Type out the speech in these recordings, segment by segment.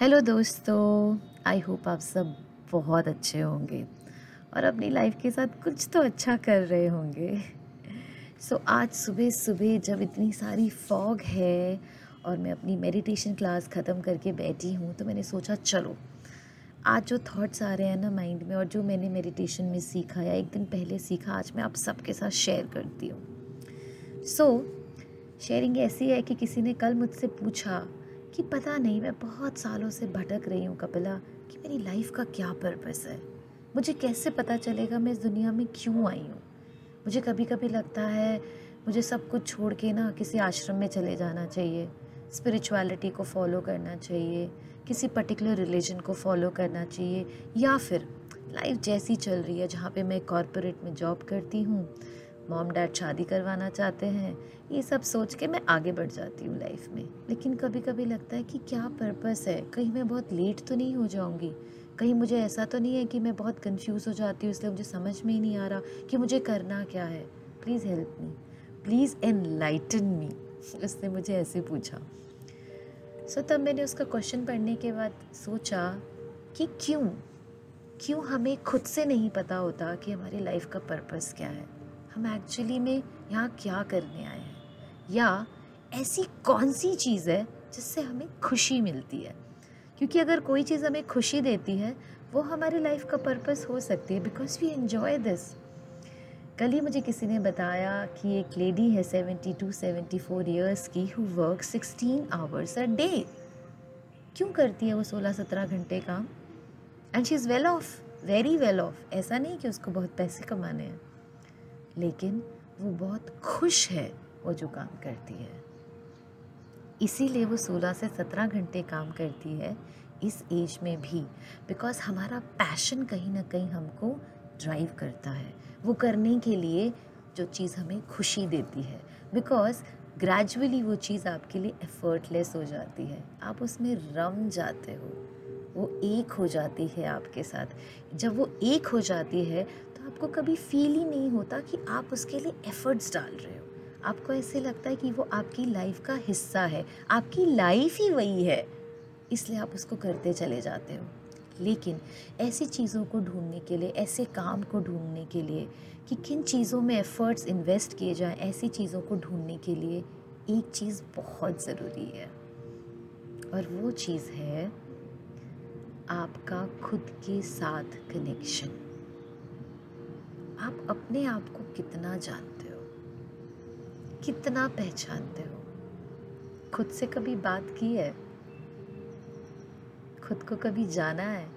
Hello दोस्तों I hope आप सब बहुत अच्छे होंगे और अपनी लाइफ के साथ कुछ तो अच्छा कर रहे होंगे। सो so, आज सुबह सुबह जब इतनी सारी फॉग है और मैं अपनी मेडिटेशन क्लास ख़त्म करके बैठी हूँ तो मैंने सोचा चलो आज जो थॉट्स आ रहे हैं ना माइंड में और जो मैंने मेडिटेशन में सीखा या एक दिन पहले सीखा आज मैं आप सबके साथ शेयर करती हूँ। सो so, शेयरिंग ऐसी है कि किसी ने कल मुझसे पूछा कि पता नहीं, मैं बहुत सालों से भटक रही हूँ कपिला, कि मेरी लाइफ का क्या पर्पस है? मुझे कैसे पता चलेगा मैं इस दुनिया में क्यों आई हूँ? मुझे कभी कभी लगता है, मुझे सब कुछ छोड़ के ना किसी आश्रम में चले जाना चाहिए स्पिरिचुअलिटी को फॉलो करना चाहिए, किसी पर्टिकुलर रिलीजन को फॉलो करना चाहिए, या फिर लाइफ जैसी चल रही है जहाँ पे मैं कॉरपोरेट में जॉब करती हूँ मॉम डैड शादी करवाना चाहते हैं ये सब सोच के मैं आगे बढ़ जाती हूँ लाइफ में। लेकिन कभी कभी लगता है कि क्या पर्पस है? कहीं मैं बहुत लेट तो नहीं हो जाऊँगी। कहीं मुझे ऐसा तो नहीं है कि मैं बहुत कंफ्यूज हो जाती हूँ इसलिए मुझे समझ में ही नहीं आ रहा कि मुझे करना क्या है। Please help me please enlighten me उसने मुझे ऐसे पूछा। सो so, तब मैंने उसका क्वेश्चन पढ़ने के बाद सोचा कि क्यों? क्यों हमें खुद से नहीं पता होता कि हमारी लाइफ का पर्पस क्या है? हम एक्चुअली में यहाँ क्या करने आए हैं? या ऐसी कौन सी चीज़ है जिससे हमें खुशी मिलती है? क्योंकि अगर कोई चीज़ हमें खुशी देती है, वो हमारी लाइफ का पर्पस हो सकती है बिकॉज़ वी एन्जॉय दिस कल ही मुझे किसी ने बताया कि एक लेडी है seventy two seventy four years की who work sixteen hours a day क्यों करती है वो सोलह सत्रह घंटे काम? And she is well off very well off ऐसा नहीं कि उसको बहुत पैसे कमाने हैं। लेकिन वो बहुत खुश है वो जो काम करती है। इसीलिए वो 16 से 17 घंटे काम करती है इस एज में भी बिकॉज़ हमारा पैशन कहीं ना कहीं हमको ड्राइव करता है। वो करने के लिए जो चीज़ हमें खुशी देती है। बिकॉज़ ग्रेजुअली वो चीज़ आपके लिए एफर्टलेस हो जाती है। आप उसमें रम जाते हो। वो एक हो जाती है आपके साथ। जब वो एक हो जाती है आपको कभी फील ही नहीं होता कि आप उसके लिए एफर्ट्स डाल रहे हो। आपको ऐसे लगता है कि वो आपकी लाइफ का हिस्सा है, आपकी लाइफ ही वही है। इसलिए आप उसको करते चले जाते हो। लेकिन ऐसी चीज़ों को ढूँढने के लिए, ऐसे काम को ढूँढने के लिए कि किन चीज़ों में एफ़र्ट्स इन्वेस्ट किए जाएँ, ऐसी चीज़ों को ढूँढने के लिए एक चीज़ बहुत ज़रूरी है। और वो चीज़ है आपका खुद के साथ कनेक्शन आप अपने आप को कितना जानते हो? कितना पहचानते हो? खुद से कभी बात की है? खुद को कभी जाना है?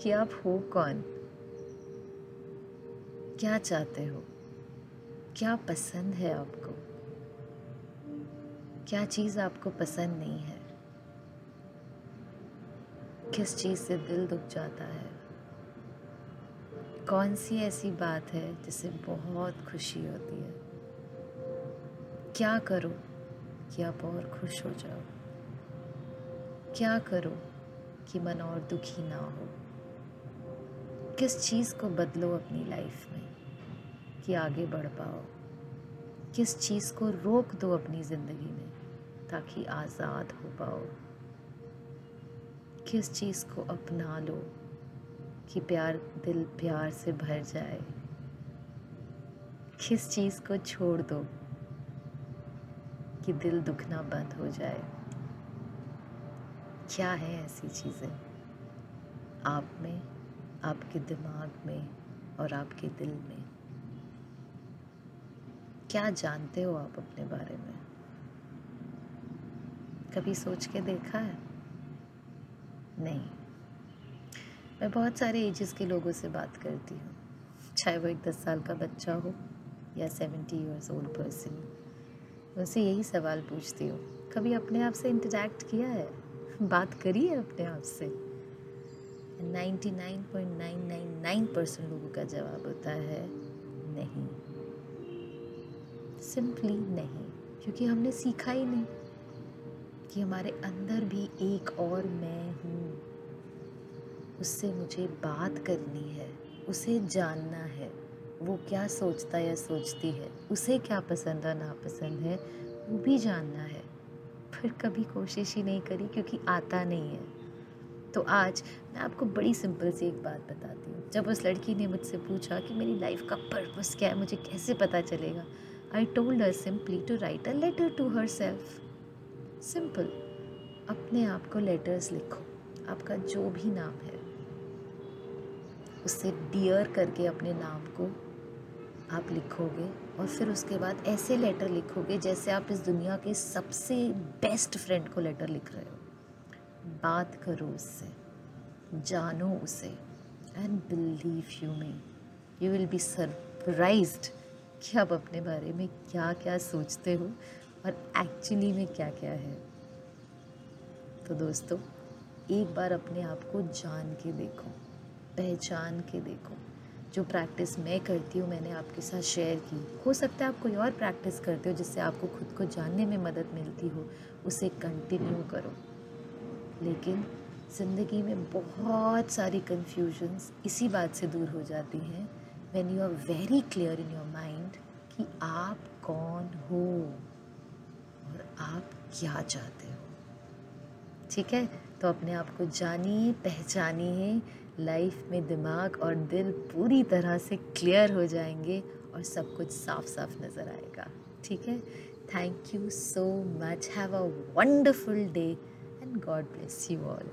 कि आप हो कौन? क्या चाहते हो? क्या पसंद है आपको? क्या चीज़ आपको पसंद नहीं है? किस चीज़ से दिल दुख जाता है? कौन सी ऐसी बात है जिससे बहुत खुशी होती है? क्या करो कि आप और खुश हो जाओ? क्या करो कि मन और दुखी ना हो? किस चीज़ को बदलो अपनी लाइफ में कि आगे बढ़ पाओ? किस चीज़ को रोक दो अपनी ज़िंदगी में ताकि आज़ाद हो पाओ? किस चीज़ को अपना लो कि प्यार दिल प्यार से भर जाए। किस चीज़ को छोड़ दो कि दिल दुखना बंद हो जाए? क्या है ऐसी चीज़ें? आप में, आपके दिमाग में और आपके दिल में। क्या जानते हो आप अपने बारे में? कभी सोच के देखा है? नहीं। मैं बहुत सारे एजेस के लोगों से बात करती हूँ। चाहे वो एक दस साल का बच्चा हो या सेवेंटी ईयर्स ओल्ड पर्सन उनसे यही सवाल पूछती हूँ। कभी अपने आप से इंटरेक्ट किया है? बात करी है अपने आप से? 99.999 परसेंट लोगों का जवाब होता है नहीं। सिंपली नहीं। क्योंकि हमने सीखा ही नहीं कि हमारे अंदर भी एक और मैं हूँ। उससे मुझे बात करनी है, उसे जानना है। वो क्या सोचता या सोचती है? उसे क्या पसंद और नापसंद है? वो भी जानना है। फिर कभी कोशिश ही नहीं करी क्योंकि आता नहीं है। तो आज मैं आपको बड़ी सिंपल सी एक बात बताती हूँ। जब उस लड़की ने मुझसे पूछा कि मेरी लाइफ का पर्पस क्या है, मुझे कैसे पता चलेगा? I told her simply to write a letter to herself simple अपने आप को लेटर्स लिखो। आपका जो भी नाम है। उससे डियर करके अपने नाम को आप लिखोगे और फिर उसके बाद ऐसे लेटर लिखोगे जैसे आप इस दुनिया के सबसे बेस्ट फ्रेंड को लेटर लिख रहे हो। बात करो उससे, जानो उसे and believe you me you will be surprise कि आप अपने बारे में क्या क्या सोचते हो और एक्चुअली में क्या क्या है। तो दोस्तों, एक बार अपने आप को जान के देखो। पहचान के देखो। जो प्रैक्टिस मैं करती हूँ, मैंने आपके साथ शेयर की। हो सकता है आप कोई और प्रैक्टिस करते हो, जिससे आपको खुद को जानने में मदद मिलती हो, उसे कंटिन्यू करो। लेकिन ज़िंदगी में बहुत सारी कन्फ्यूजन्स इसी बात से दूर हो जाती हैं। When you are very clear in your mind कि आप कौन हो और आप क्या चाहते हो। ठीक है? तो अपने आप को जानिए पहचानिए लाइफ में दिमाग और दिल पूरी तरह से क्लियर हो जाएँगे और सब कुछ साफ़ साफ़ नज़र आएगा। ठीक है? Thank you so much have a wonderful day and God bless you all